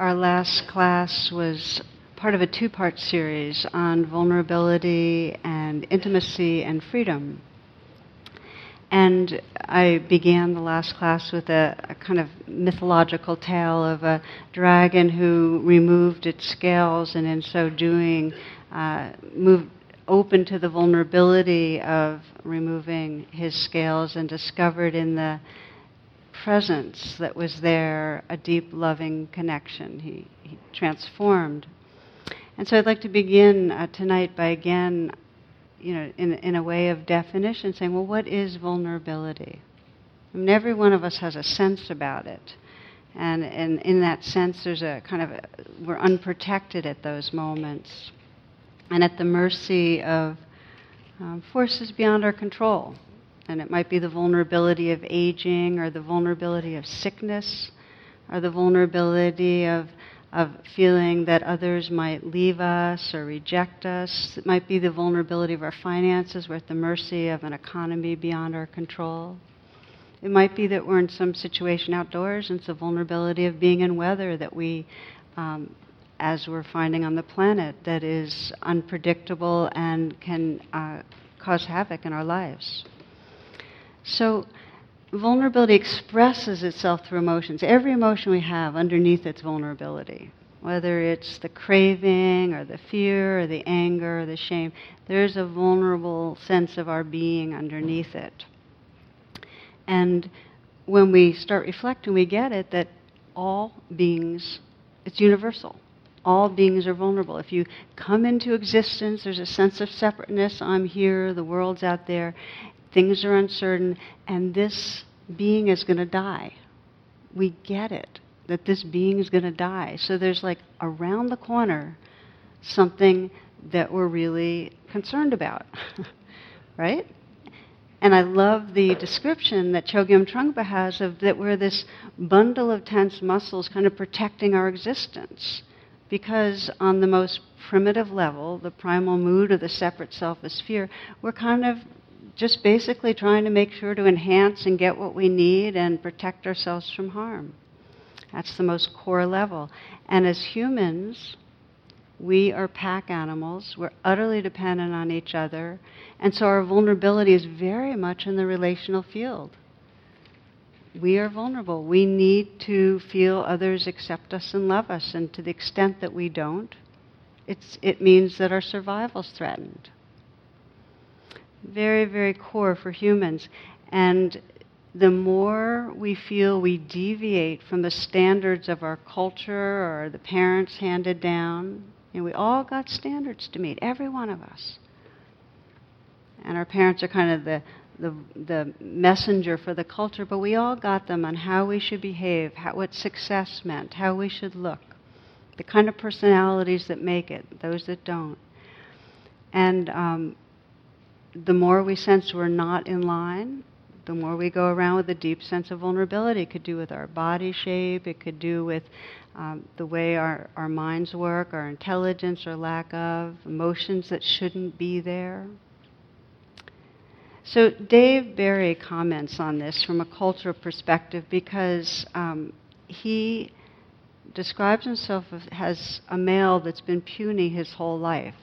our last class was part of a two part series on vulnerability and intimacy and freedom. And I began the last class with a, a, kind of mythological tale of a dragon who removed its scales and in so doing uh, moved open to the vulnerability of removing his scales and discovered in the presence that was there a deep loving connection. He, he transformed. And so I'd like to begin uh, tonight by again you know, in, in a way of definition, saying, well, what is vulnerability? I mean, every one of us has a sense about it. And, and in that sense, there's a kind of, a, we're unprotected at those moments and at the mercy of um, forces beyond our control. And it might be the vulnerability of aging, or the vulnerability of sickness, or the vulnerability of of feeling that others might leave us or reject us. It might be the vulnerability of our finances. We're at the mercy of an economy beyond our control. It might be that we're in some situation outdoors, and it's the vulnerability of being in weather that we, um, as we're finding on the planet, that is unpredictable and can uh, cause havoc in our lives. So, vulnerability expresses itself through emotions. Every emotion we have underneath its vulnerability, whether it's the craving or the fear or the anger or the shame, there's a vulnerable sense of our being underneath it. And when we start reflecting, we get it that all beings, it's universal. All beings are vulnerable. If you come into existence, there's a sense of separateness. I'm here, the world's out there, things are uncertain, and this being is going to die. We get it, that this being is going to die. So there's like around the corner something that we're really concerned about, right? And I love the description that Chogyam Trungpa has of that we're this bundle of tense muscles kind of protecting our existence. Because on the most primitive level, the primal mood of the separate self is fear, we're kind of just basically trying to make sure to enhance and get what we need and protect ourselves from harm. That's the most core level. And as humans, we are pack animals. We're utterly dependent on each other. And so our vulnerability is very much in the relational field. We are vulnerable. We need to feel others accept us and love us. And to the extent that we don't, it means that our survival is threatened very, very core for humans. And the more we feel we deviate from the standards of our culture or the parents handed down, and we all got standards to meet, every one of us. And our parents are kind of the, the, the messenger for the culture, but we all got them on how we should behave, how, what success meant, how we should look, the kind of personalities that make it, those that don't. And um, the more we sense we're not in line, the more we go around with a deep sense of vulnerability. It could do with our body shape, it could do with um, the way our, our minds work, our intelligence or lack of, emotions that shouldn't be there. So, Dave Barry comments on this from a cultural perspective because um, he describes himself as a male that's been puny his whole life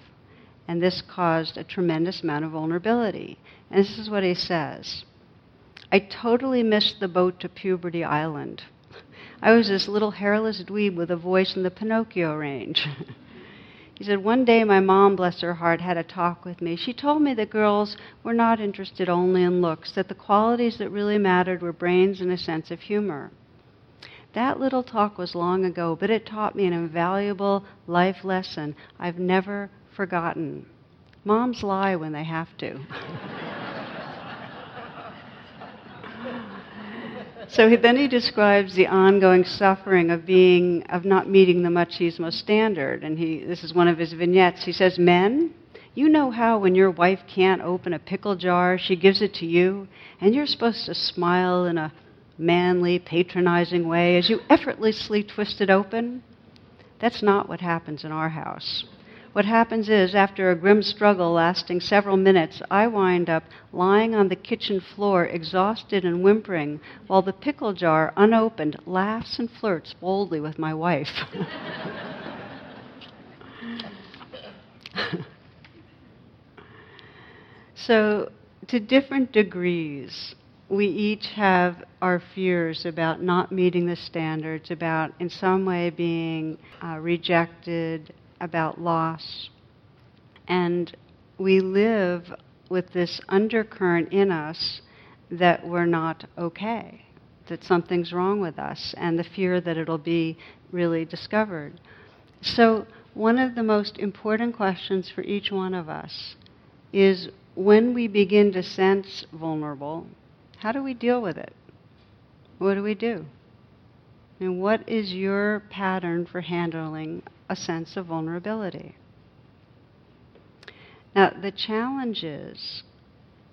and this caused a tremendous amount of vulnerability. And this is what he says I totally missed the boat to Puberty Island. I was this little hairless dweeb with a voice in the Pinocchio range. he said, One day my mom, bless her heart, had a talk with me. She told me that girls were not interested only in looks, that the qualities that really mattered were brains and a sense of humor. That little talk was long ago, but it taught me an invaluable life lesson I've never forgotten. Moms lie when they have to. so he, then he describes the ongoing suffering of being of not meeting the machismo standard and he this is one of his vignettes he says men you know how when your wife can't open a pickle jar she gives it to you and you're supposed to smile in a manly patronizing way as you effortlessly twist it open that's not what happens in our house What happens is, after a grim struggle lasting several minutes, I wind up lying on the kitchen floor, exhausted and whimpering, while the pickle jar, unopened, laughs and flirts boldly with my wife. so, to different degrees, we each have our fears about not meeting the standards, about in some way being uh, rejected, about loss. And we live with this undercurrent in us that we're not okay, that something's wrong with us, and the fear that it'll be really discovered. So, one of the most important questions for each one of us is when we begin to sense vulnerable, how do we deal with it? What do we do? And what is your pattern for handling a sense of vulnerability? Now, the challenge is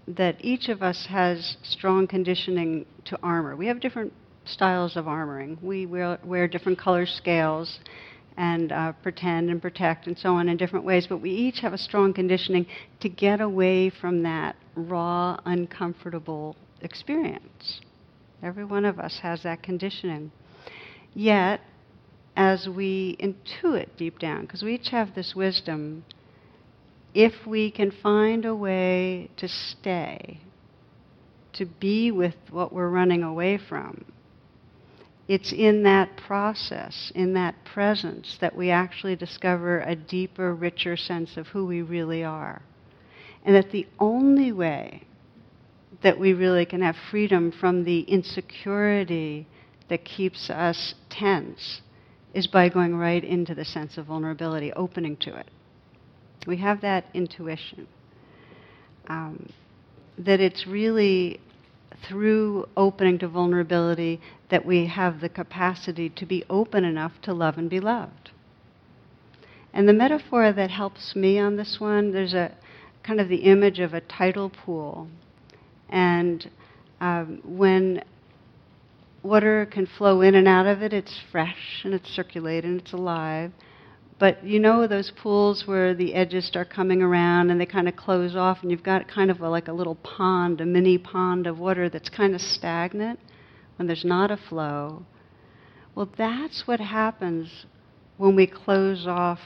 that each of us has strong conditioning to armor. We have different styles of armoring. We wear, wear different color scales and uh, pretend and protect and so on in different ways, but we each have a strong conditioning to get away from that raw, uncomfortable experience. Every one of us has that conditioning. Yet, as we intuit deep down, because we each have this wisdom, if we can find a way to stay, to be with what we're running away from, it's in that process, in that presence, that we actually discover a deeper, richer sense of who we really are. And that the only way that we really can have freedom from the insecurity that keeps us tense is by going right into the sense of vulnerability, opening to it. We have that intuition. Um, that it's really through opening to vulnerability that we have the capacity to be open enough to love and be loved. And the metaphor that helps me on this one, there's a kind of the image of a tidal pool and um, when water can flow in and out of it, it's fresh and it's circulating and it's alive. But you know those pools where the edges start coming around and they kind of close off, and you've got kind of a, like a little pond, a mini pond of water that's kind of stagnant when there's not a flow. Well, that's what happens when we close off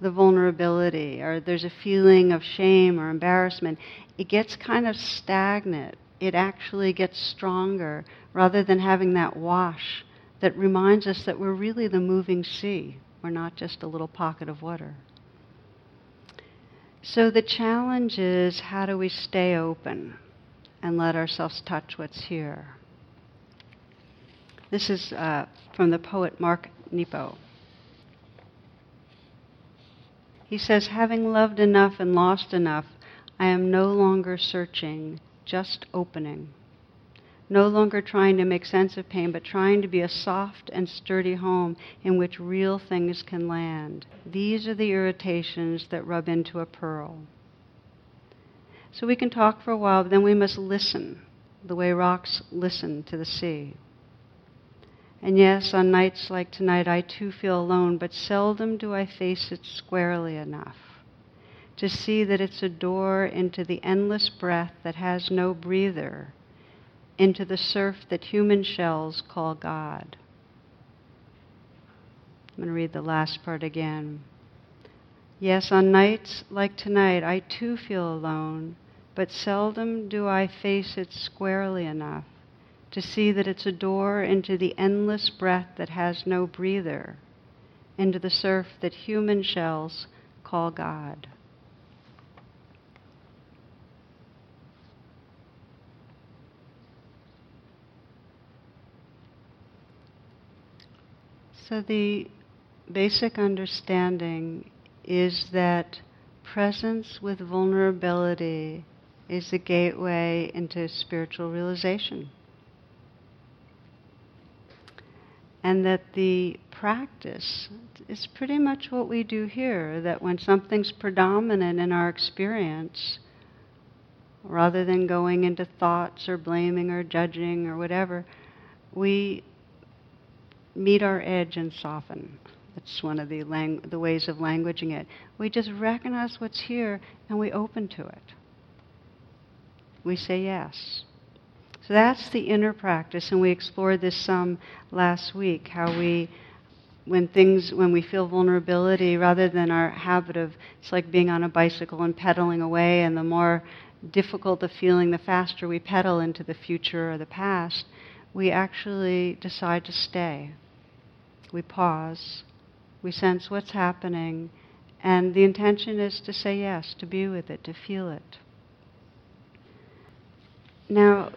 the vulnerability or there's a feeling of shame or embarrassment, it gets kind of stagnant. It actually gets stronger rather than having that wash that reminds us that we're really the moving sea. We're not just a little pocket of water. So the challenge is how do we stay open and let ourselves touch what's here? This is uh, from the poet Mark Nepo. He says, having loved enough and lost enough, I am no longer searching, just opening. No longer trying to make sense of pain, but trying to be a soft and sturdy home in which real things can land. These are the irritations that rub into a pearl. So we can talk for a while, but then we must listen, the way rocks listen to the sea. And yes, on nights like tonight, I too feel alone, but seldom do I face it squarely enough to see that it's a door into the endless breath that has no breather, into the surf that human shells call God. I'm going to read the last part again. Yes, on nights like tonight, I too feel alone, but seldom do I face it squarely enough to see that it's a door into the endless breath that has no breather, into the surf that human shells call God. So the basic understanding is that presence with vulnerability is the gateway into spiritual realization. and that the practice is pretty much what we do here that when something's predominant in our experience, rather than going into thoughts or blaming or judging or whatever, we meet our edge and soften. That's one of the, lang- the ways of languaging it. We just recognize what's here and we open to it. We say yes. So that's the inner practice, and we explored this some last week. How we, when things, when we feel vulnerability, rather than our habit of, it's like being on a bicycle and pedaling away, and the more difficult the feeling, the faster we pedal into the future or the past, we actually decide to stay. We pause, we sense what's happening, and the intention is to say yes, to be with it, to feel it. Now,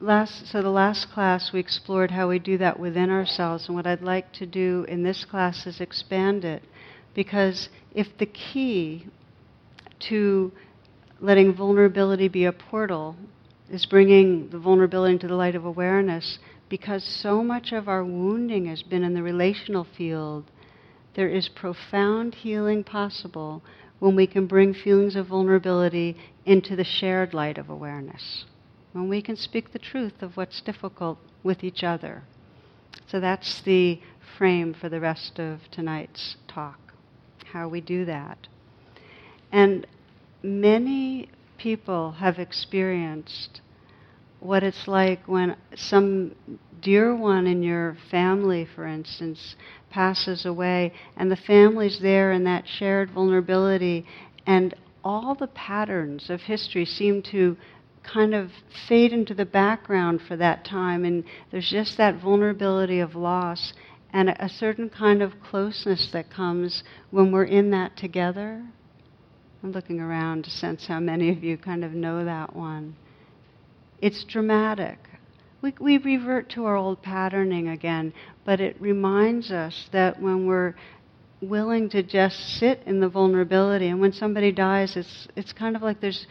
last, so the last class we explored how we do that within ourselves, and what I'd like to do in this class is expand it, because if the key to letting vulnerability be a portal is bringing the vulnerability into the light of awareness, because so much of our wounding has been in the relational field, there is profound healing possible when we can bring feelings of vulnerability into the shared light of awareness when we can speak the truth of what's difficult with each other. So that's the frame for the rest of tonight's talk, how we do that. And many people have experienced what it's like when some dear one in your family, for instance, passes away, and the family's there in that shared vulnerability, and all the patterns of history seem to kind of fade into the background for that time, and there's just that vulnerability of loss and a, certain kind of closeness that comes when we're in that together. I'm looking around to sense how many of you kind of know that one. It's dramatic. We, we revert to our old patterning again, but it reminds us that when we're willing to just sit in the vulnerability, and when somebody dies, it's, it's kind of like there's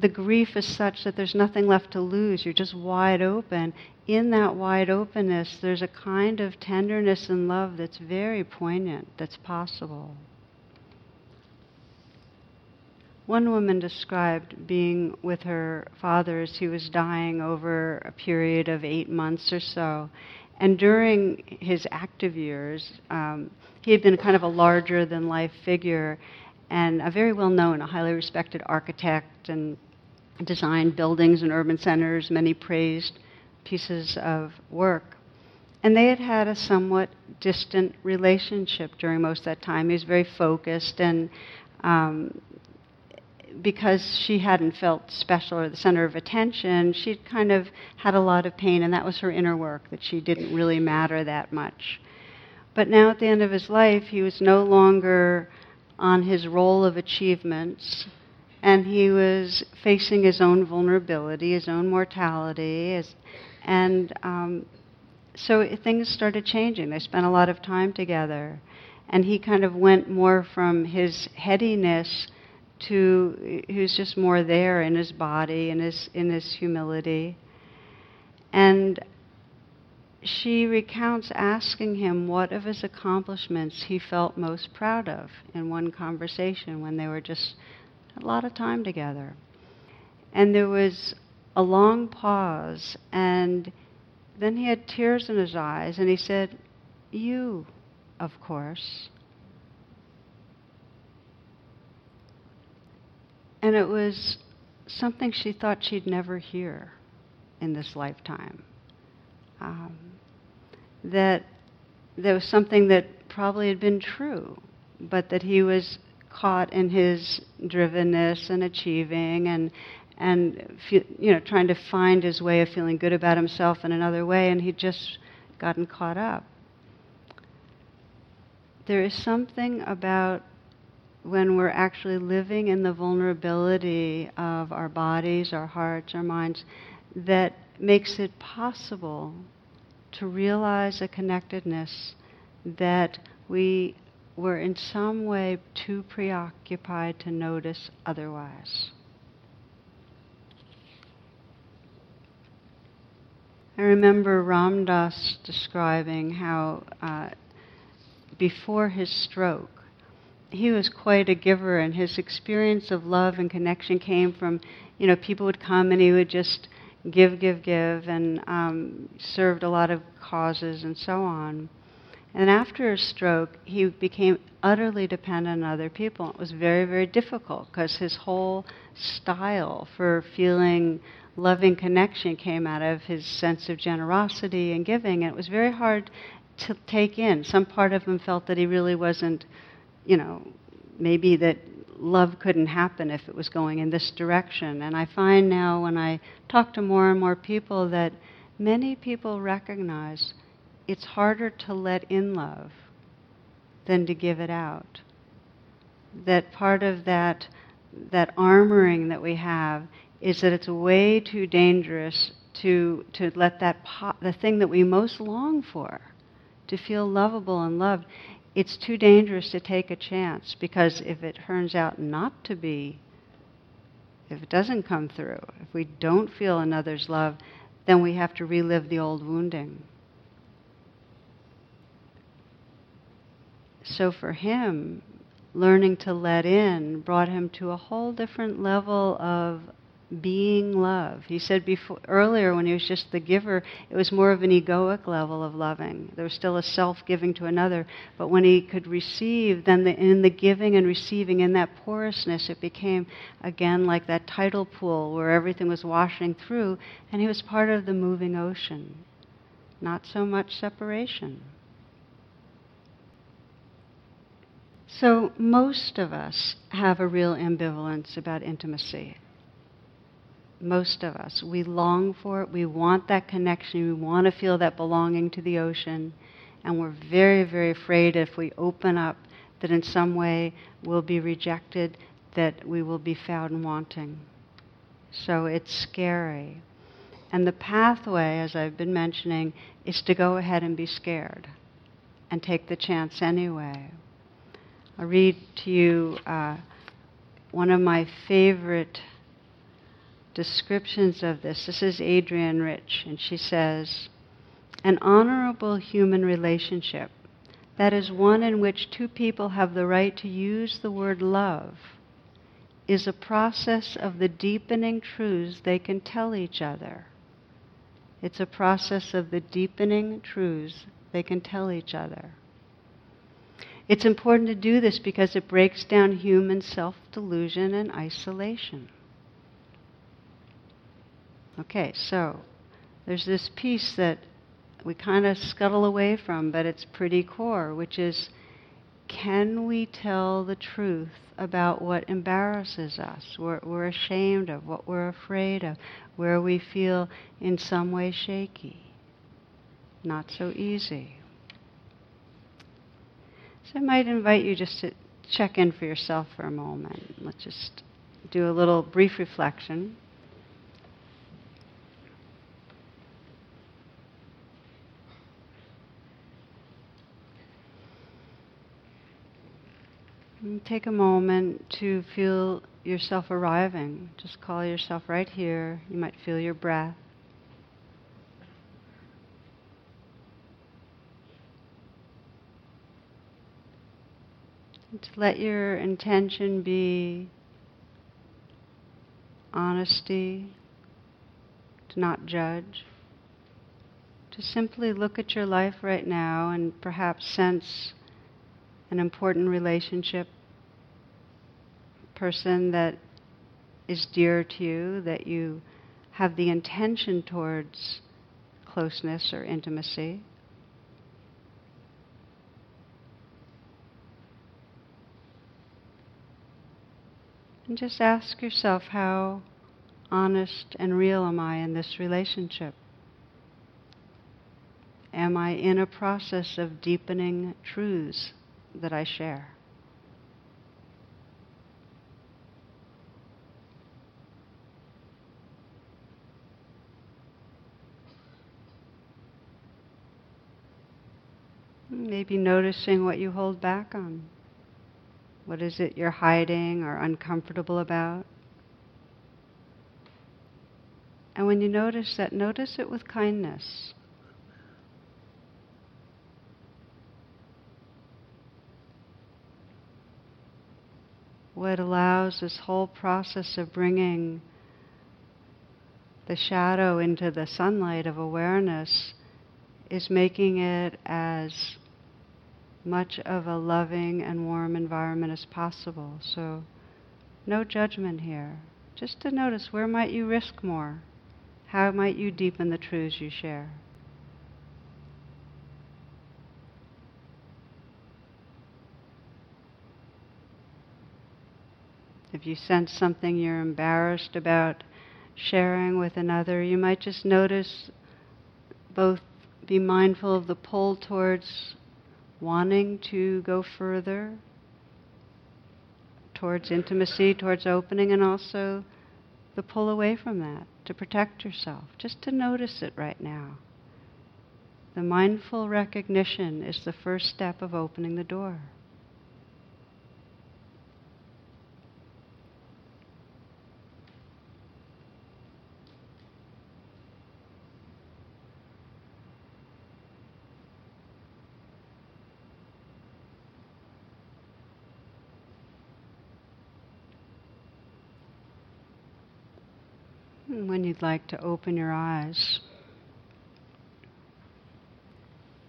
the grief is such that there's nothing left to lose. You're just wide open. In that wide openness, there's a kind of tenderness and love that's very poignant, that's possible. One woman described being with her father as he was dying over a period of eight months or so. And during his active years, um, he had been kind of a larger than life figure and a very well known, a highly respected architect and designed buildings and urban centers, many praised pieces of work. And they had had a somewhat distant relationship during most of that time. He was very focused, and um, because she hadn't felt special or the center of attention, she'd kind of had a lot of pain, and that was her inner work, that she didn't really matter that much. But now at the end of his life, he was no longer on his role of achievements, and he was facing his own vulnerability, his own mortality, his, and um, so things started changing. They spent a lot of time together, and he kind of went more from his headiness to was just more there in his body, in his in his humility, and she recounts asking him what of his accomplishments he felt most proud of in one conversation when they were just a lot of time together. And there was a long pause, and then he had tears in his eyes, and he said, You, of course. And it was something she thought she'd never hear in this lifetime. Um, that there was something that probably had been true, but that he was caught in his drivenness and achieving and and you know trying to find his way of feeling good about himself in another way, and he'd just gotten caught up. There is something about when we're actually living in the vulnerability of our bodies, our hearts, our minds, that makes it possible to realize a connectedness that we were in some way too preoccupied to notice otherwise. I remember Ram Dass describing how uh, before his stroke, he was quite a giver, and his experience of love and connection came from, you know, people would come and he would just give, give, give, and um, served a lot of causes and so on. And after a stroke, he became utterly dependent on other people. It was very, very difficult because his whole style for feeling loving connection came out of his sense of generosity and giving. And it was very hard to take in. Some part of him felt that he really wasn't, you know, maybe that love couldn't happen if it was going in this direction. And I find now when I talk to more and more people that many people recognize it's harder to let in love than to give it out. That part of that that armoring that we have is that it's way too dangerous to to let that the thing that we most long for to feel lovable and loved it's too dangerous to take a chance because if it turns out not to be, if it doesn't come through, if we don't feel another's love, then we have to relive the old wounding. So for him, learning to let in brought him to a whole different level of being love. He said before earlier when he was just the giver, it was more of an egoic level of loving. There was still a self giving to another, but when he could receive, then the, in the giving and receiving, in that porousness, it became again like that tidal pool where everything was washing through, and he was part of the moving ocean. Not so much separation. So, most of us have a real ambivalence about intimacy most of us. We long for it. We want that connection. We want to feel that belonging to the ocean. And we're very, very afraid if we open up that in some way we'll be rejected, that we will be found wanting. So it's scary. And the pathway, as I've been mentioning, is to go ahead and be scared and take the chance anyway. I'll read to you uh, one of my favorite descriptions of this. This is Adrienne Rich, and she says, An honorable human relationship, that is one in which two people have the right to use the word love, is a process of the deepening truths they can tell each other. It's a process of the deepening truths they can tell each other. It's important to do this because it breaks down human self delusion and isolation. Okay, so there's this piece that we kind of scuttle away from, but it's pretty core, which is can we tell the truth about what embarrasses us, what we're ashamed of, what we're afraid of, where we feel in some way shaky? Not so easy. So I might invite you just to check in for yourself for a moment. Let's just do a little brief reflection. And take a moment to feel yourself arriving. Just call yourself right here. You might feel your breath. To let your intention be honesty, to not judge, to simply look at your life right now and perhaps sense an important relationship, person that is dear to you, that you have the intention towards closeness or intimacy. And just ask yourself how honest and real am I in this relationship? Am I in a process of deepening truths that I share. Maybe noticing what you hold back on. What is it you're hiding or uncomfortable about? And when you notice that, notice it with kindness. what allows this whole process of bringing the shadow into the sunlight of awareness is making it as much of a loving and warm environment as possible. So, no judgment here. Just to notice where might you risk more? How might you deepen the truths you share? If you sense something you're embarrassed about sharing with another, you might just notice both be mindful of the pull towards wanting to go further, towards intimacy, towards opening, and also the pull away from that to protect yourself, just to notice it right now. The mindful recognition is the first step of opening the door. When you'd like to open your eyes.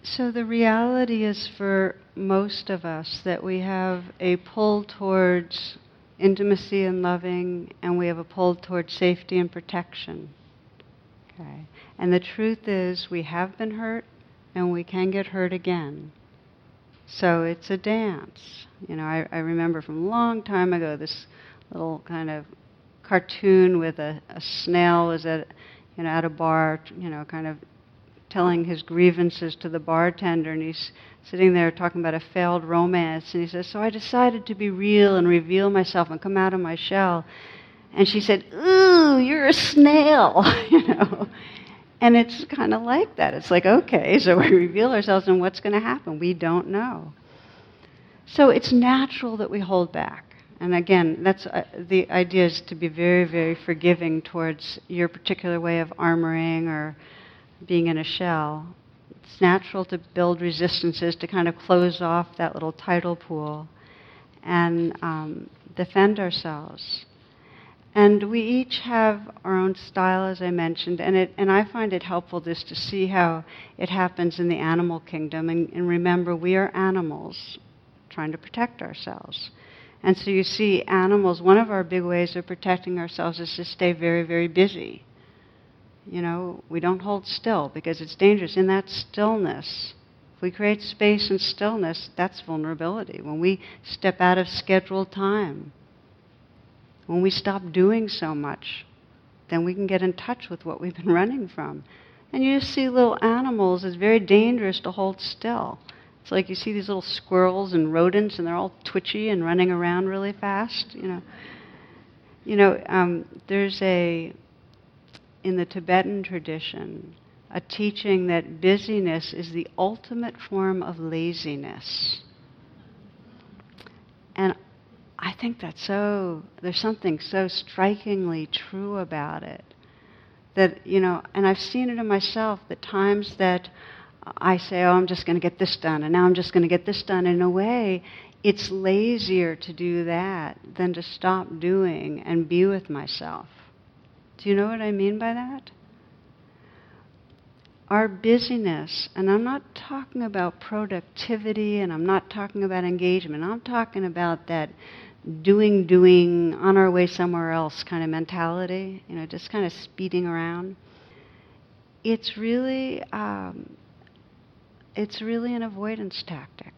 So, the reality is for most of us that we have a pull towards intimacy and loving, and we have a pull towards safety and protection. Okay? And the truth is, we have been hurt, and we can get hurt again. So it's a dance. You know, I, I remember from a long time ago this little kind of cartoon with a, a snail was at you know at a bar, you know, kind of telling his grievances to the bartender, and he's sitting there talking about a failed romance, and he says, "So I decided to be real and reveal myself and come out of my shell." And she said, "Ooh, you're a snail," you know. And it's kind of like that. It's like, okay, so we reveal ourselves, and what's going to happen? We don't know. So it's natural that we hold back. And again, that's uh, the idea is to be very, very forgiving towards your particular way of armoring or being in a shell. It's natural to build resistances to kind of close off that little tidal pool and um, defend ourselves. And we each have our own style, as I mentioned, and, it, and I find it helpful just to see how it happens in the animal kingdom. And, and remember, we are animals trying to protect ourselves. And so you see, animals, one of our big ways of protecting ourselves is to stay very, very busy. You know, we don't hold still because it's dangerous. In that stillness, if we create space and stillness, that's vulnerability. When we step out of scheduled time, when we stop doing so much, then we can get in touch with what we've been running from. And you see little animals, it's very dangerous to hold still. It's like you see these little squirrels and rodents, and they're all twitchy and running around really fast. You know, you know. Um, there's a in the Tibetan tradition a teaching that busyness is the ultimate form of laziness, and I think that's so. There's something so strikingly true about it that you know, and I've seen it in myself. The times that I say, oh, I'm just going to get this done, and now I'm just going to get this done. In a way, it's lazier to do that than to stop doing and be with myself. Do you know what I mean by that? Our busyness, and I'm not talking about productivity and I'm not talking about engagement, I'm talking about that doing, doing, on our way somewhere else kind of mentality, you know, just kind of speeding around. It's really um, it's really an avoidance tactic.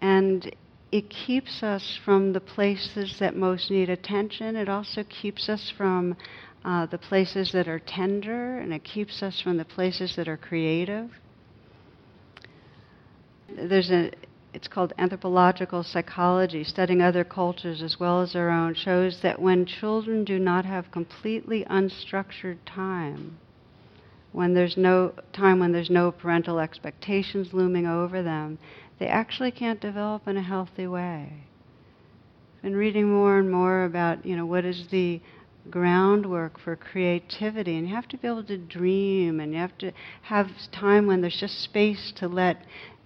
And it keeps us from the places that most need attention. It also keeps us from uh, the places that are tender, and it keeps us from the places that are creative. There's a it's called anthropological psychology, studying other cultures as well as our own, shows that when children do not have completely unstructured time, when there's no time when there's no parental expectations looming over them, they actually can't develop in a healthy way. I've been reading more and more about, you know, what is the groundwork for creativity and you have to be able to dream and you have to have time when there's just space to let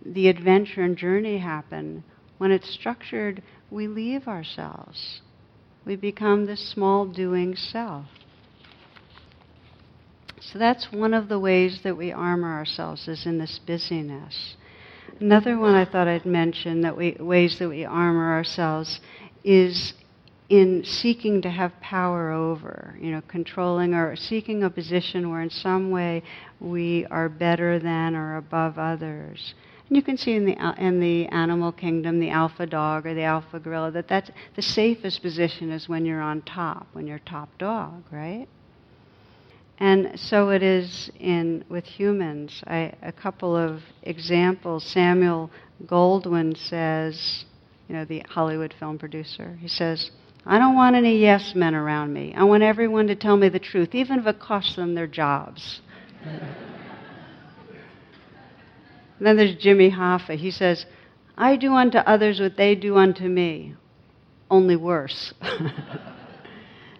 the adventure and journey happen. When it's structured, we leave ourselves. We become this small doing self. So that's one of the ways that we armor ourselves is in this busyness. Another one I thought I'd mention that we ways that we armor ourselves is in seeking to have power over, you know, controlling or seeking a position where in some way we are better than or above others. And you can see in the uh, in the animal kingdom, the alpha dog or the alpha gorilla, that that's the safest position is when you're on top, when you're top dog, right? And so it is in with humans. I, a couple of examples. Samuel Goldwyn says, you know, the Hollywood film producer. He says I don't want any yes men around me. I want everyone to tell me the truth, even if it costs them their jobs. then there's Jimmy Hoffa. He says, I do unto others what they do unto me, only worse.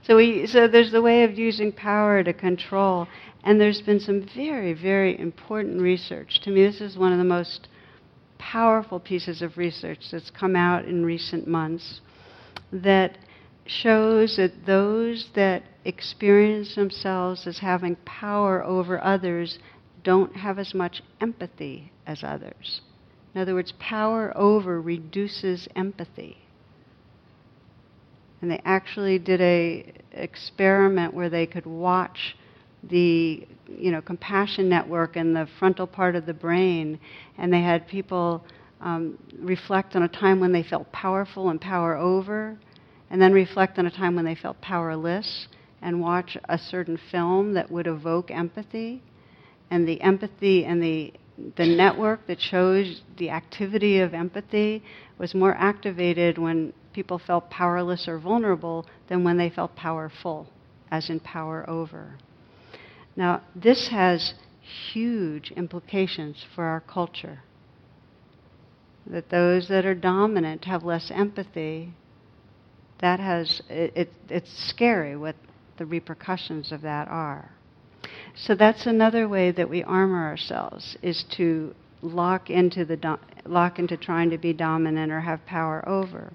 so, we, so there's the way of using power to control. And there's been some very, very important research. To me, this is one of the most powerful pieces of research that's come out in recent months that shows that those that experience themselves as having power over others don't have as much empathy as others. In other words, power over reduces empathy. And they actually did a experiment where they could watch the you know compassion network in the frontal part of the brain, and they had people um, reflect on a time when they felt powerful and power over, and then reflect on a time when they felt powerless and watch a certain film that would evoke empathy. And the empathy and the the network that shows the activity of empathy was more activated when people felt powerless or vulnerable than when they felt powerful, as in power over. Now, this has huge implications for our culture. That those that are dominant have less empathy that has it, it, it's scary what the repercussions of that are. So that's another way that we armor ourselves is to lock into the do- lock into trying to be dominant or have power over.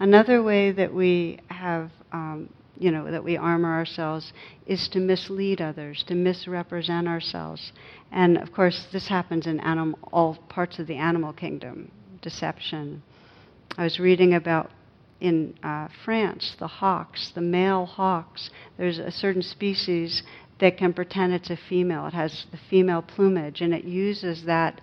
Another way that we have um, you know that we armor ourselves is to mislead others, to misrepresent ourselves, and of course this happens in animal, all parts of the animal kingdom. Deception. I was reading about in uh, France, the hawks, the male hawks, there's a certain species that can pretend it's a female. It has the female plumage, and it uses that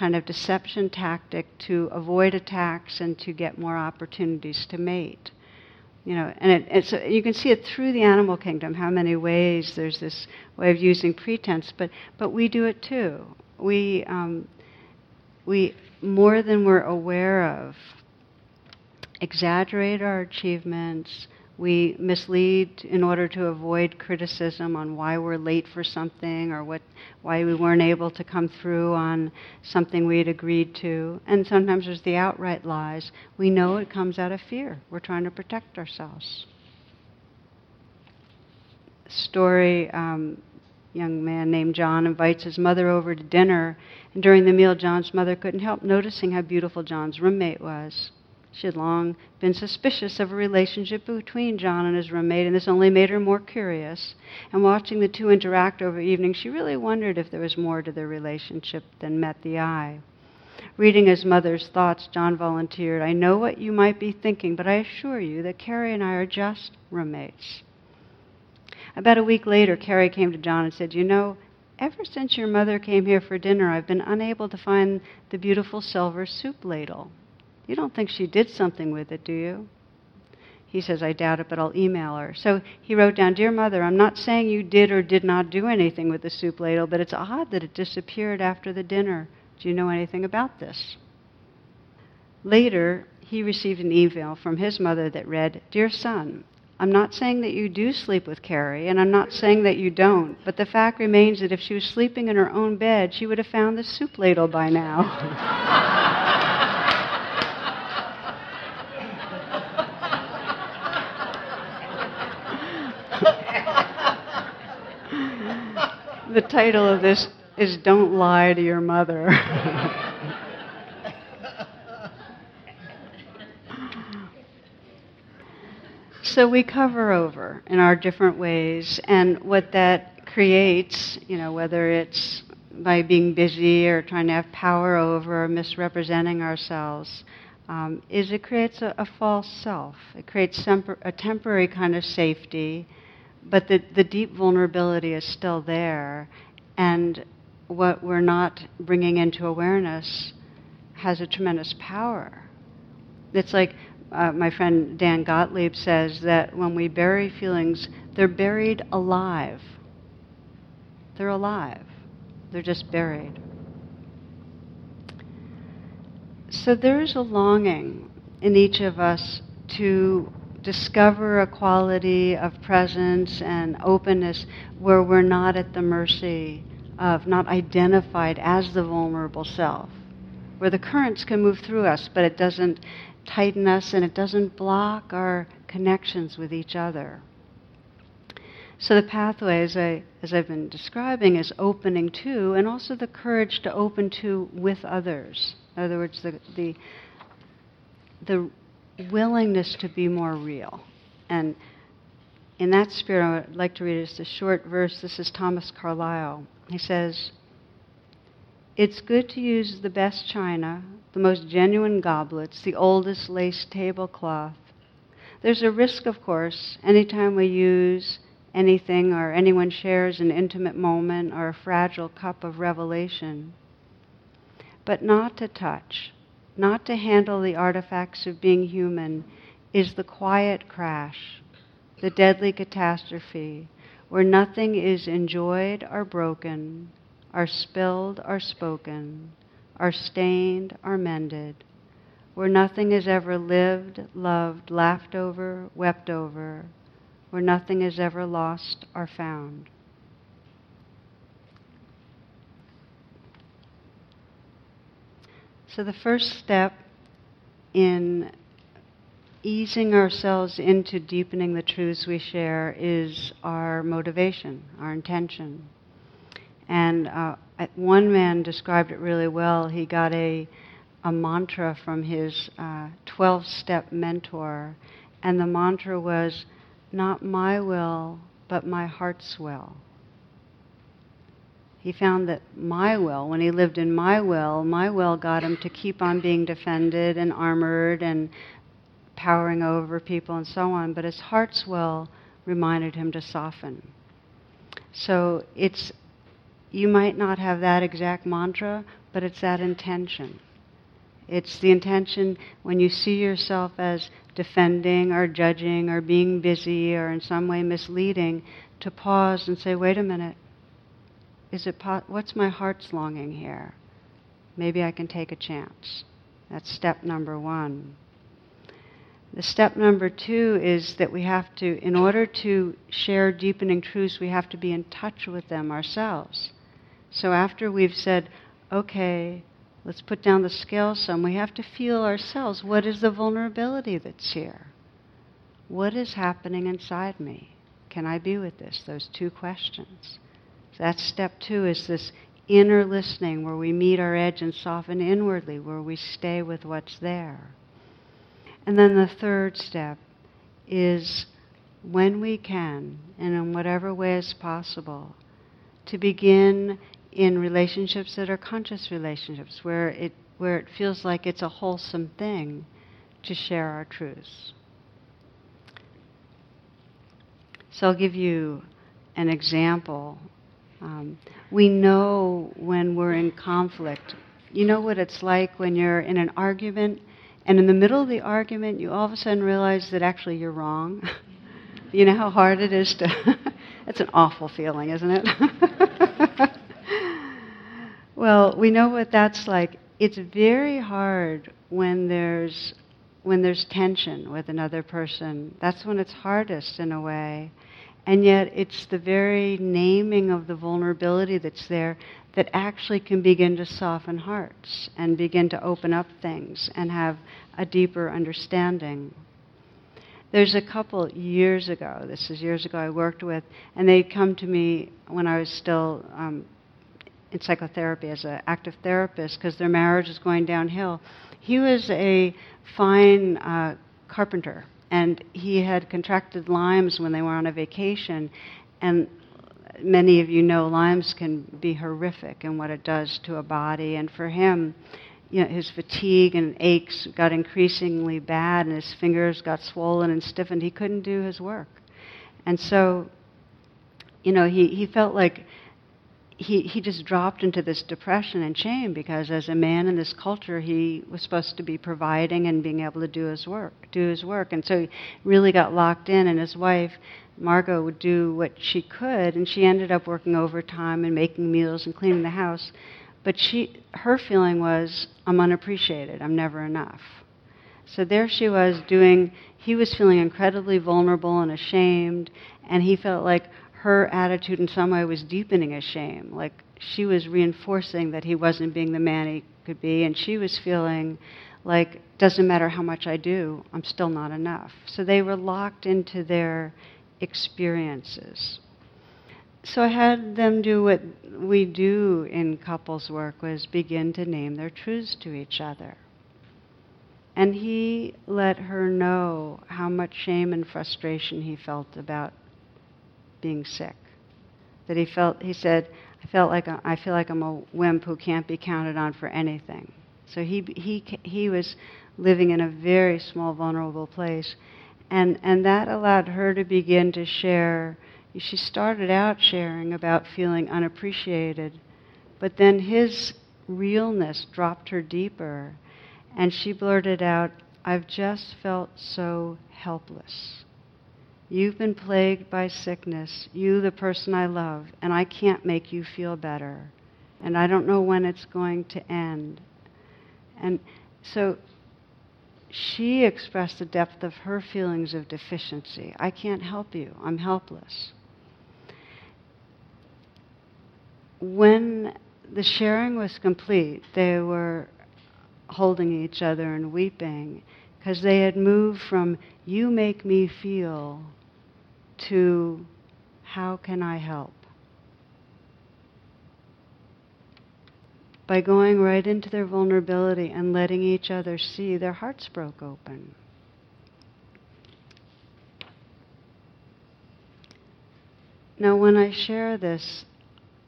kind of deception tactic to avoid attacks and to get more opportunities to mate. You know, and it, it's you can see it through the animal kingdom how many ways there's this way of using pretense, but but we do it too. We um, we more than we're aware of exaggerate our achievements. We mislead in order to avoid criticism on why we're late for something or what, why we weren't able to come through on something we had agreed to. And sometimes there's the outright lies. We know it comes out of fear. We're trying to protect ourselves. Story um, young man named John invites his mother over to dinner, and during the meal, John's mother couldn't help noticing how beautiful John's roommate was. She had long been suspicious of a relationship between John and his roommate, and this only made her more curious. And watching the two interact over evening, she really wondered if there was more to their relationship than met the eye. Reading his mother's thoughts, John volunteered, I know what you might be thinking, but I assure you that Carrie and I are just roommates. About a week later, Carrie came to John and said, You know, ever since your mother came here for dinner, I've been unable to find the beautiful silver soup ladle. You don't think she did something with it, do you? He says, I doubt it, but I'll email her. So he wrote down, Dear Mother, I'm not saying you did or did not do anything with the soup ladle, but it's odd that it disappeared after the dinner. Do you know anything about this? Later, he received an email from his mother that read, Dear son, I'm not saying that you do sleep with Carrie, and I'm not saying that you don't, but the fact remains that if she was sleeping in her own bed, she would have found the soup ladle by now. the title of this is Don't Lie to Your Mother. so we cover over in our different ways, and what that creates, you know, whether it's by being busy or trying to have power over or misrepresenting ourselves um, is it creates a, a, false self. It creates a temporary kind of safety, but the, the deep vulnerability is still there. And what we're not bringing into awareness has a tremendous power. It's like uh, my friend Dan Gottlieb says that when we bury feelings, they're buried alive. They're alive. They're just buried. So there's a longing in each of us to discover a quality of presence and openness where we're not at the mercy of, not identified as the vulnerable self, where the currents can move through us, but it doesn't tighten us and it doesn't block our connections with each other. So the pathway, as, I, as I've been describing, is opening to, and also the courage to open to with others. In other words, the, the, the willingness to be more real. And in that spirit, I would like to read just a short verse. This is Thomas Carlyle. He says, It's good to use the best china, the most genuine goblets, the oldest lace tablecloth. There's a risk, of course, anytime we use anything or anyone shares an intimate moment or a fragile cup of revelation. But not to touch, not to handle the artifacts of being human, is the quiet crash, the deadly catastrophe, where nothing is enjoyed or broken, or spilled or spoken, or stained or mended, where nothing is ever lived, loved, laughed over, wept over, where nothing is ever lost or found. So, the first step in easing ourselves into deepening the truths we share is our motivation, our intention. And uh, one man described it really well. He got a, a mantra from his 12 uh, step mentor, and the mantra was, not my will, but my heart's will. He found that my will, when he lived in my will, my will got him to keep on being defended and armored and powering over people and so on, but his heart's will reminded him to soften. So it's, you might not have that exact mantra, but it's that intention. It's the intention when you see yourself as defending or judging or being busy or in some way misleading to pause and say, wait a minute. Is it po- what's my heart's longing here? Maybe I can take a chance. That's step number one. The step number two is that we have to, in order to share deepening truths, we have to be in touch with them ourselves. So after we've said, okay, Let's put down the scale some. We have to feel ourselves. What is the vulnerability that's here? What is happening inside me? Can I be with this? Those two questions. So that's step two is this inner listening where we meet our edge and soften inwardly, where we stay with what's there. And then the third step is when we can, and in whatever way is possible, to begin in relationships that are conscious relationships, where it, where it feels like it's a wholesome thing to share our truths. So I'll give you an example. Um, we know when we're in conflict. You know what it's like when you're in an argument, and in the middle of the argument, you all of a sudden realize that actually you're wrong. you know how hard it is to. it's an awful feeling, isn't it? Well, we know what that's like. It's very hard when there's when there's tension with another person. That's when it's hardest in a way. And yet it's the very naming of the vulnerability that's there that actually can begin to soften hearts and begin to open up things and have a deeper understanding. There's a couple years ago, this is years ago, I worked with, and they'd come to me when I was still um, in psychotherapy as an active therapist because their marriage is going downhill. He was a fine uh, carpenter, and he had contracted Lyme's when they were on a vacation, and many of you know Lyme's can be horrific in what it does to a body. And for him, you know, his fatigue and aches got increasingly bad, and his fingers got swollen and stiffened. He couldn't do his work. And so, you know, he, he felt like he, he just dropped into this depression and shame because as a man in this culture he was supposed to be providing and being able to do his work do his work. And so he really got locked in and his wife margot would do what she could and she ended up working overtime and making meals and cleaning the house. But she her feeling was i'm unappreciated. I'm never enough. So there she was doing he was feeling incredibly vulnerable and ashamed and he felt like her attitude in some way was deepening his shame. Like she was reinforcing that he wasn't being the man he could be, and she was feeling like, doesn't matter how much I do, I'm still not enough. So they were locked into their experiences. So I had them do what we do in couples work was begin to name their truths to each other. And he let her know how much shame and frustration he felt about being sick. That he felt, he said, I felt like a, I feel like I'm a wimp who can't be counted on for anything. So he he he was living in a very small, vulnerable place, and and that allowed her to begin to share. She started out sharing about feeling unappreciated, but then his realness dropped her deeper, and she blurted out, "I've just felt so helpless." You've been plagued by sickness, you, the person I love, and I can't make you feel better. And I don't know when it's going to end. And so she expressed the depth of her feelings of deficiency. I can't help you, I'm helpless. When the sharing was complete, they were holding each other and weeping because they had moved from, you make me feel, to how can I help? By going right into their vulnerability and letting each other see, their hearts broke open. Now, when I share this,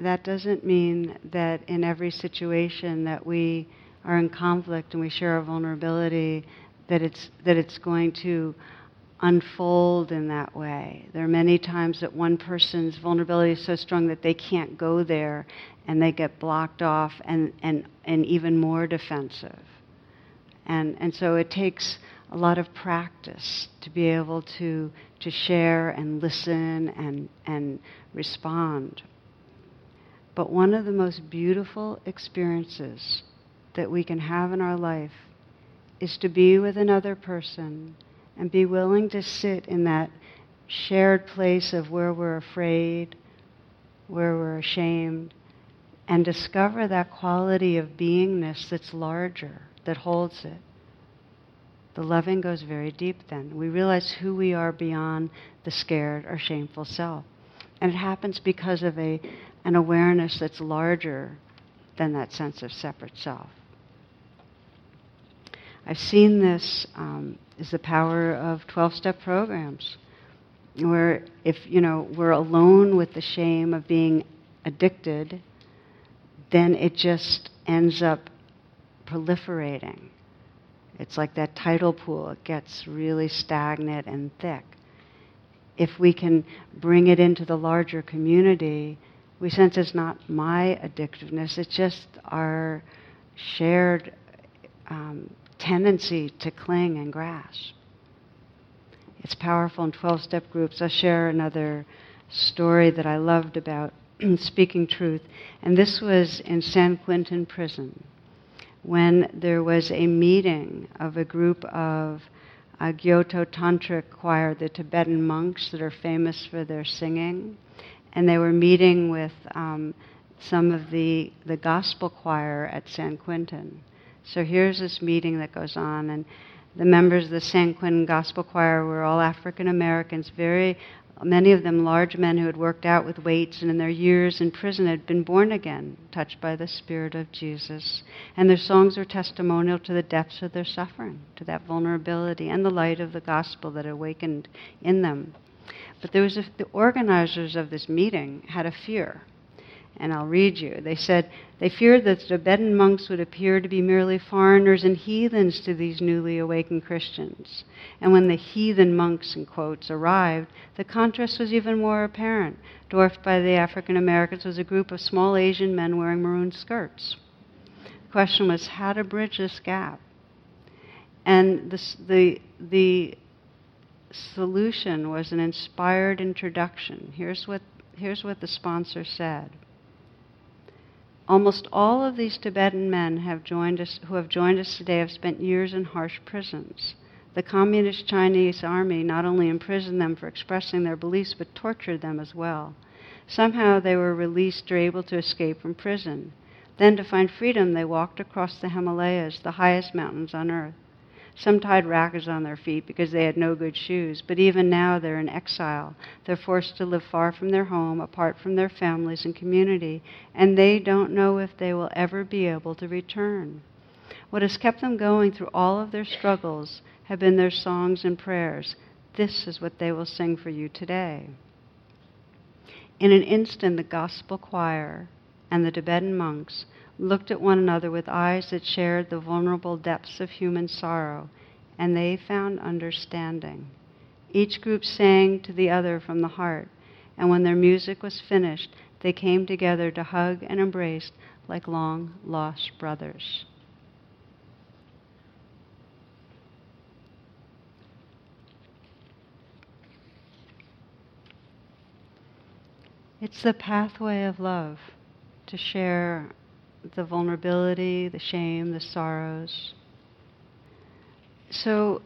that doesn't mean that in every situation that we are in conflict and we share our vulnerability, that it's, that it's going to unfold in that way. There are many times that one person's vulnerability is so strong that they can't go there and they get blocked off and, and, and even more defensive. And, and so it takes a lot of practice to be able to, to share and listen and, and respond. But one of the most beautiful experiences that we can have in our life is to be with another person and be willing to sit in that shared place of where we're afraid, where we're ashamed, and discover that quality of beingness that's larger, that holds it. The loving goes very deep then. We realize who we are beyond the scared or shameful self. And it happens because of a, an awareness that's larger than that sense of separate self. I've seen this um, is the power of 12-step programs, where if you know we're alone with the shame of being addicted, then it just ends up proliferating. It's like that tidal pool; it gets really stagnant and thick. If we can bring it into the larger community, we sense it's not my addictiveness; it's just our shared um, tendency to cling and grasp. It's powerful in 12 step groups. I'll share another story that I loved about speaking truth. And this was in San Quentin prison when there was a meeting of a group of a Gyuto Tantric choir, the Tibetan monks that are famous for their singing. And they were meeting with um, some of the, the gospel choir at San Quentin. So here's this meeting that goes on, and the members of the San Quentin Gospel Choir were all African Americans, very many of them large men who had worked out with weights and in their years in prison had been born again, touched by the Spirit of Jesus. And their songs were testimonial to the depths of their suffering, to that vulnerability and the light of the gospel that awakened in them. But there was a, the organizers of this meeting had a fear and I'll read you. They said they feared that the Tibetan monks would appear to be merely foreigners and heathens to these newly awakened Christians. And when the heathen monks, in quotes, arrived, the contrast was even more apparent. Dwarfed by the African Americans was a group of small Asian men wearing maroon skirts. The question was how to bridge this gap. And the, the solution was an inspired introduction. Here's what, here's what the sponsor said. Almost all of these Tibetan men have joined us, who have joined us today have spent years in harsh prisons. The Communist Chinese army not only imprisoned them for expressing their beliefs, but tortured them as well. Somehow they were released or able to escape from prison. Then, to find freedom, they walked across the Himalayas, the highest mountains on earth. Some tied rackets on their feet because they had no good shoes, but even now they're in exile. They're forced to live far from their home, apart from their families and community, and they don't know if they will ever be able to return. What has kept them going through all of their struggles have been their songs and prayers. This is what they will sing for you today. In an instant, the gospel choir and the Tibetan monks looked at one another with eyes that shared the vulnerable depths of human sorrow, and they found understanding. Each group sang to the other from the heart, and when their music was finished, they came together to hug and embrace like long lost brothers. It's the pathway of love to share the vulnerability, the shame, the sorrows. So,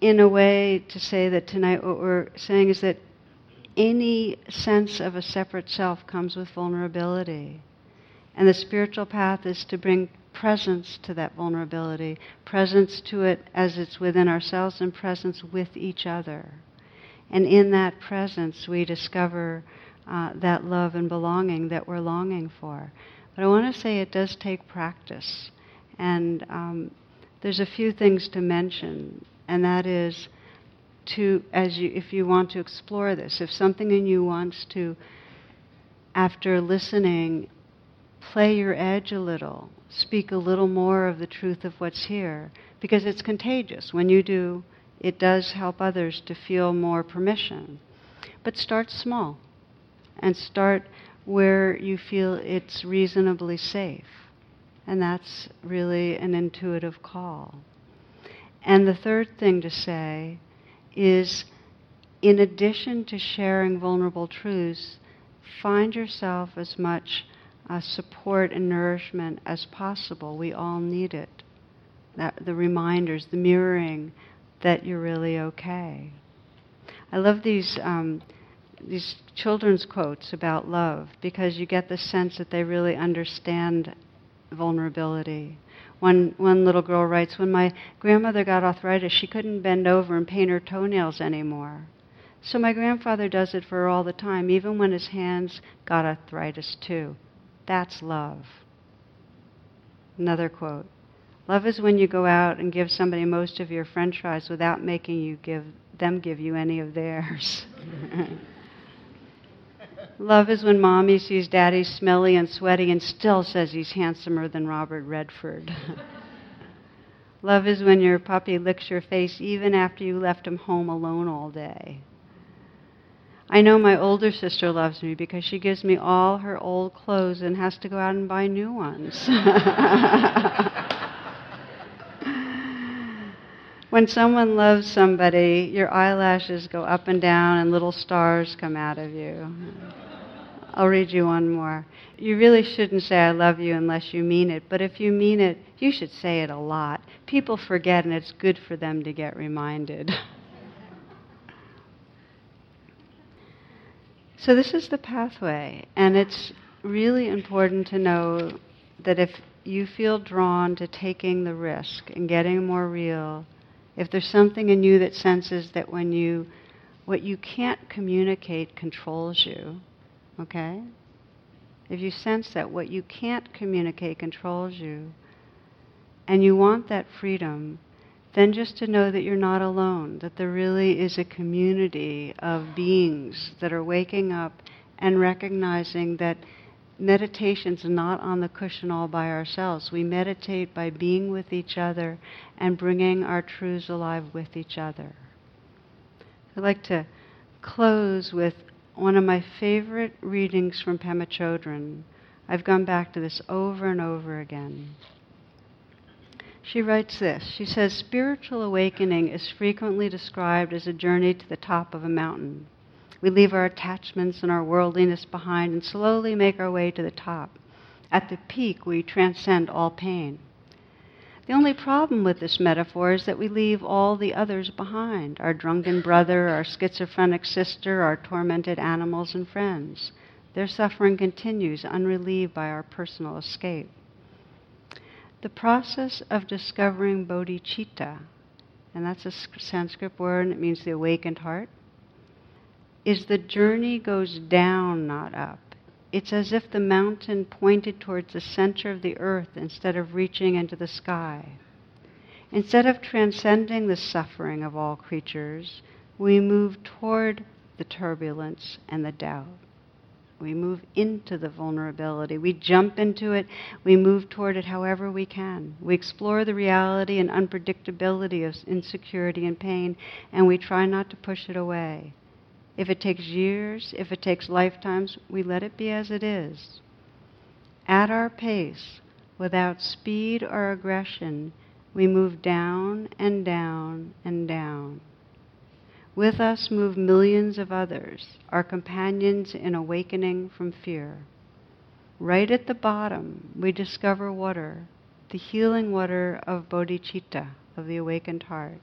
in a way, to say that tonight what we're saying is that any sense of a separate self comes with vulnerability. And the spiritual path is to bring presence to that vulnerability, presence to it as it's within ourselves, and presence with each other. And in that presence, we discover uh, that love and belonging that we're longing for. But I want to say it does take practice. And um, there's a few things to mention, and that is to, as you, if you want to explore this, if something in you wants to, after listening, play your edge a little, speak a little more of the truth of what's here, because it's contagious. When you do, it does help others to feel more permission. But start small and start where you feel it's reasonably safe. And that's really an intuitive call. And the third thing to say is in addition to sharing vulnerable truths, find yourself as much uh, support and nourishment as possible. We all need it. That, the reminders, the mirroring that you're really okay. I love these. Um, these children's quotes about love because you get the sense that they really understand vulnerability. One, one little girl writes, When my grandmother got arthritis, she couldn't bend over and paint her toenails anymore. So my grandfather does it for her all the time, even when his hands got arthritis too. That's love. Another quote Love is when you go out and give somebody most of your french fries without making you give them give you any of theirs. Love is when mommy sees daddy smelly and sweaty and still says he's handsomer than Robert Redford. Love is when your puppy licks your face even after you left him home alone all day. I know my older sister loves me because she gives me all her old clothes and has to go out and buy new ones. when someone loves somebody, your eyelashes go up and down and little stars come out of you. I'll read you one more. You really shouldn't say I love you unless you mean it, but if you mean it, you should say it a lot. People forget, and it's good for them to get reminded. so, this is the pathway, and it's really important to know that if you feel drawn to taking the risk and getting more real, if there's something in you that senses that when you what you can't communicate controls you, Okay? If you sense that what you can't communicate controls you, and you want that freedom, then just to know that you're not alone, that there really is a community of beings that are waking up and recognizing that meditation's not on the cushion all by ourselves. We meditate by being with each other and bringing our truths alive with each other. I'd like to close with one of my favorite readings from Pema Chodron. I've gone back to this over and over again. She writes this She says, Spiritual awakening is frequently described as a journey to the top of a mountain. We leave our attachments and our worldliness behind and slowly make our way to the top. At the peak, we transcend all pain. The only problem with this metaphor is that we leave all the others behind our drunken brother, our schizophrenic sister, our tormented animals and friends. Their suffering continues unrelieved by our personal escape. The process of discovering bodhicitta, and that's a Sanskrit word and it means the awakened heart, is the journey goes down, not up. It's as if the mountain pointed towards the center of the earth instead of reaching into the sky. Instead of transcending the suffering of all creatures, we move toward the turbulence and the doubt. We move into the vulnerability. We jump into it. We move toward it however we can. We explore the reality and unpredictability of insecurity and pain, and we try not to push it away. If it takes years, if it takes lifetimes, we let it be as it is. At our pace, without speed or aggression, we move down and down and down. With us move millions of others, our companions in awakening from fear. Right at the bottom, we discover water, the healing water of bodhicitta, of the awakened heart.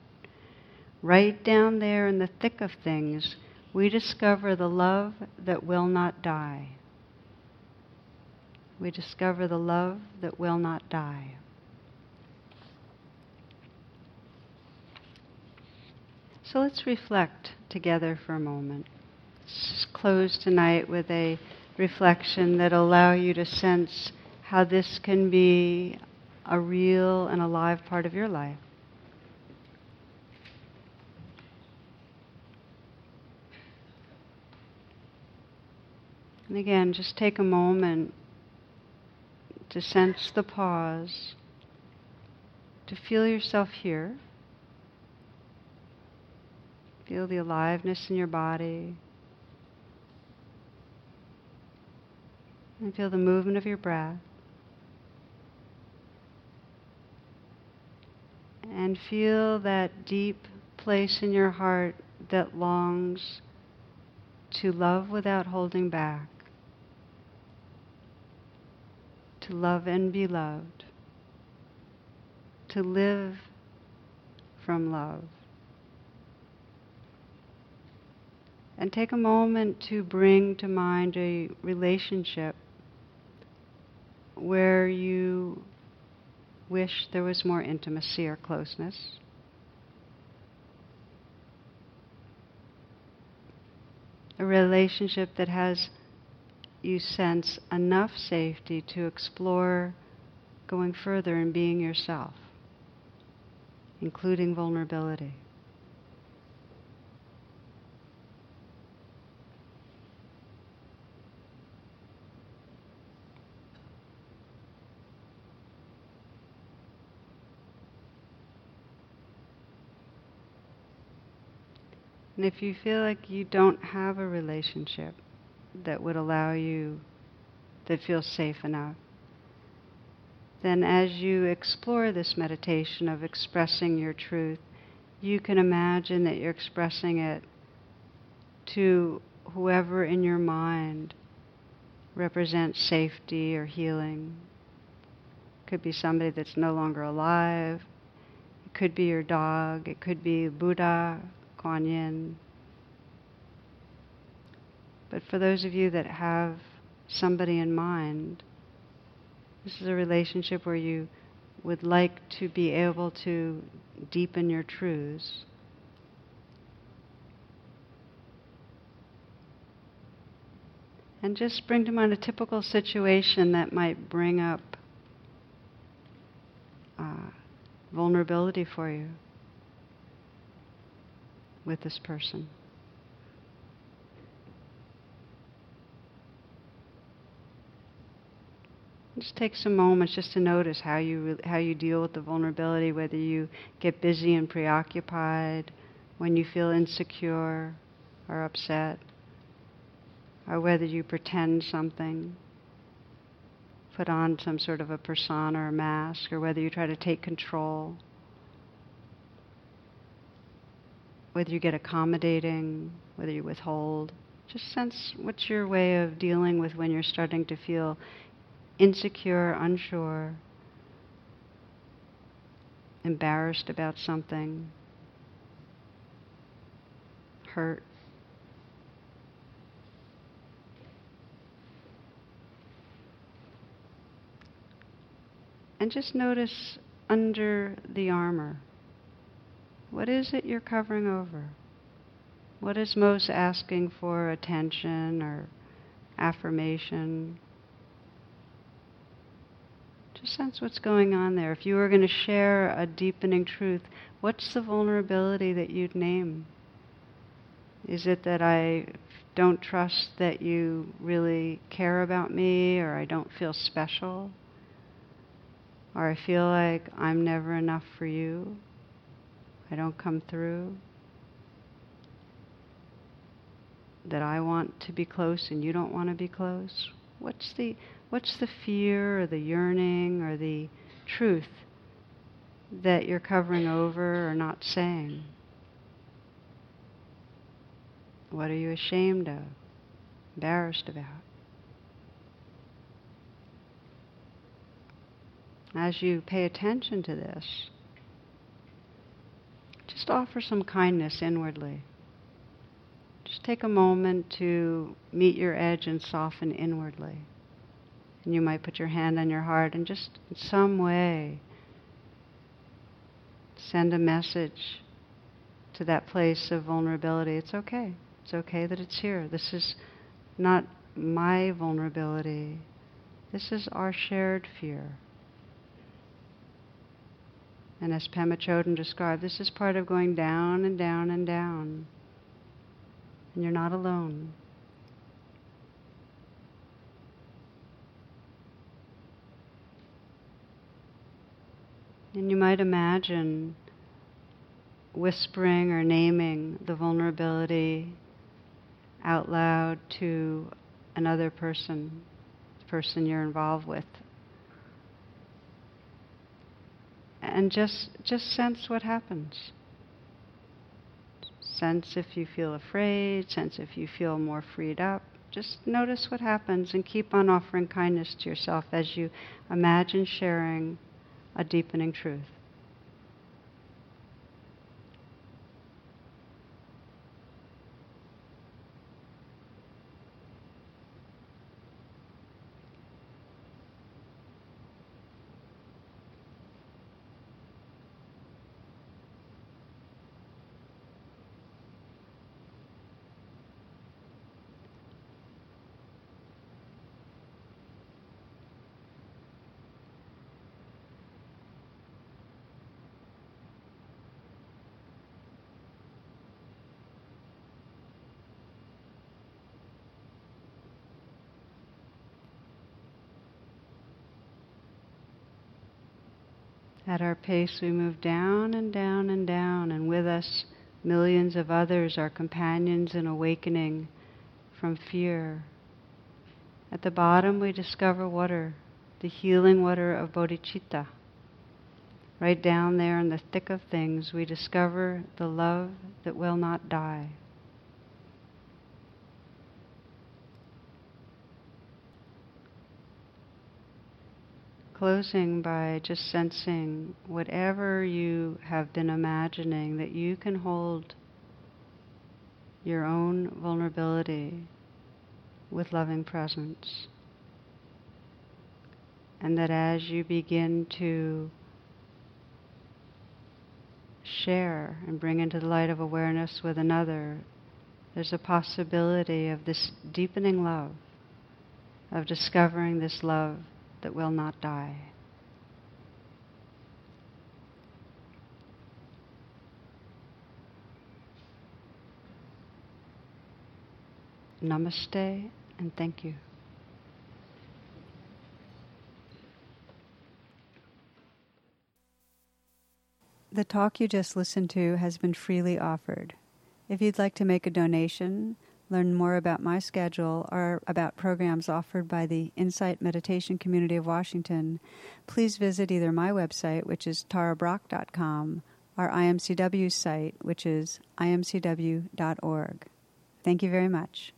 Right down there in the thick of things, we discover the love that will not die. We discover the love that will not die. So let's reflect together for a moment. Let's close tonight with a reflection that'll allow you to sense how this can be a real and alive part of your life. And again, just take a moment to sense the pause, to feel yourself here. Feel the aliveness in your body. And feel the movement of your breath. And feel that deep place in your heart that longs to love without holding back, to love and be loved, to live from love. And take a moment to bring to mind a relationship where you wish there was more intimacy or closeness. A relationship that has, you sense, enough safety to explore going further and being yourself, including vulnerability. And if you feel like you don't have a relationship that would allow you, that feels safe enough, then as you explore this meditation of expressing your truth, you can imagine that you're expressing it to whoever in your mind represents safety or healing. Could be somebody that's no longer alive. It could be your dog. It could be Buddha, Kuan Yin. But for those of you that have somebody in mind, this is a relationship where you would like to be able to deepen your truths. And just bring to mind a typical situation that might bring up uh, vulnerability for you. with this person. Just take some moments just to notice how you how you deal with the vulnerability, whether you get busy and preoccupied, when you feel insecure or upset, or whether you pretend something, put on some sort of a persona or mask, or whether you try to take control, whether you get accommodating, whether you withhold. Just sense what's your way of dealing with when you're starting to feel insecure, unsure, embarrassed about something, hurt. And just notice under the armor. What is it you're covering over? What is most asking for attention or affirmation? Just sense what's going on there. If you were going to share a deepening truth, what's the vulnerability that you'd name? Is it that I don't trust that you really care about me, or I don't feel special, or I feel like I'm never enough for you? I don't come through? That I want to be close and you don't want to be close? What's the what's the fear or the yearning or the truth that you're covering over or not saying? What are you ashamed of, embarrassed about? As you pay attention to this, just offer some kindness inwardly. Just take a moment to meet your edge and soften inwardly. And you might put your hand on your heart and just in some way send a message to that place of vulnerability. It's okay. It's okay that it's here. This is not my vulnerability. This is our shared fear. And as Pema Chodron described, this is part of going down and down and down. And you're not alone. And you might imagine whispering or naming the vulnerability out loud to another person, the person you're involved with. And just just sense what happens. Sense if you feel afraid, sense if you feel more freed up. Just notice what happens and keep on offering kindness to yourself as you imagine sharing a deepening truth. At our pace, we move down and down and down, and with us, millions of others, our companions in awakening from fear. At the bottom, we discover water, the healing water of bodhicitta. Right down there in the thick of things, we discover the love that will not die. Closing by just sensing whatever you have been imagining that you can hold your own vulnerability with loving presence. And that as you begin to share and bring into the light of awareness with another, there's a possibility of this deepening love, of discovering this love that will not die. Namaste and thank you. The talk you just listened to has been freely offered. If you'd like to make a donation, learn more about my schedule, or about programs offered by the Insight Meditation Community of Washington, please visit either my website, which is tarabrach.com, or IMCW's site, which is imcw.org. Thank you very much.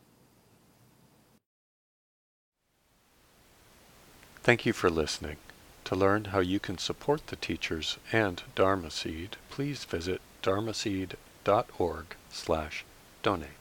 Thank you for listening. To learn how you can support the teachers and Dharma Seed, please visit dharmaseed.org slash donate.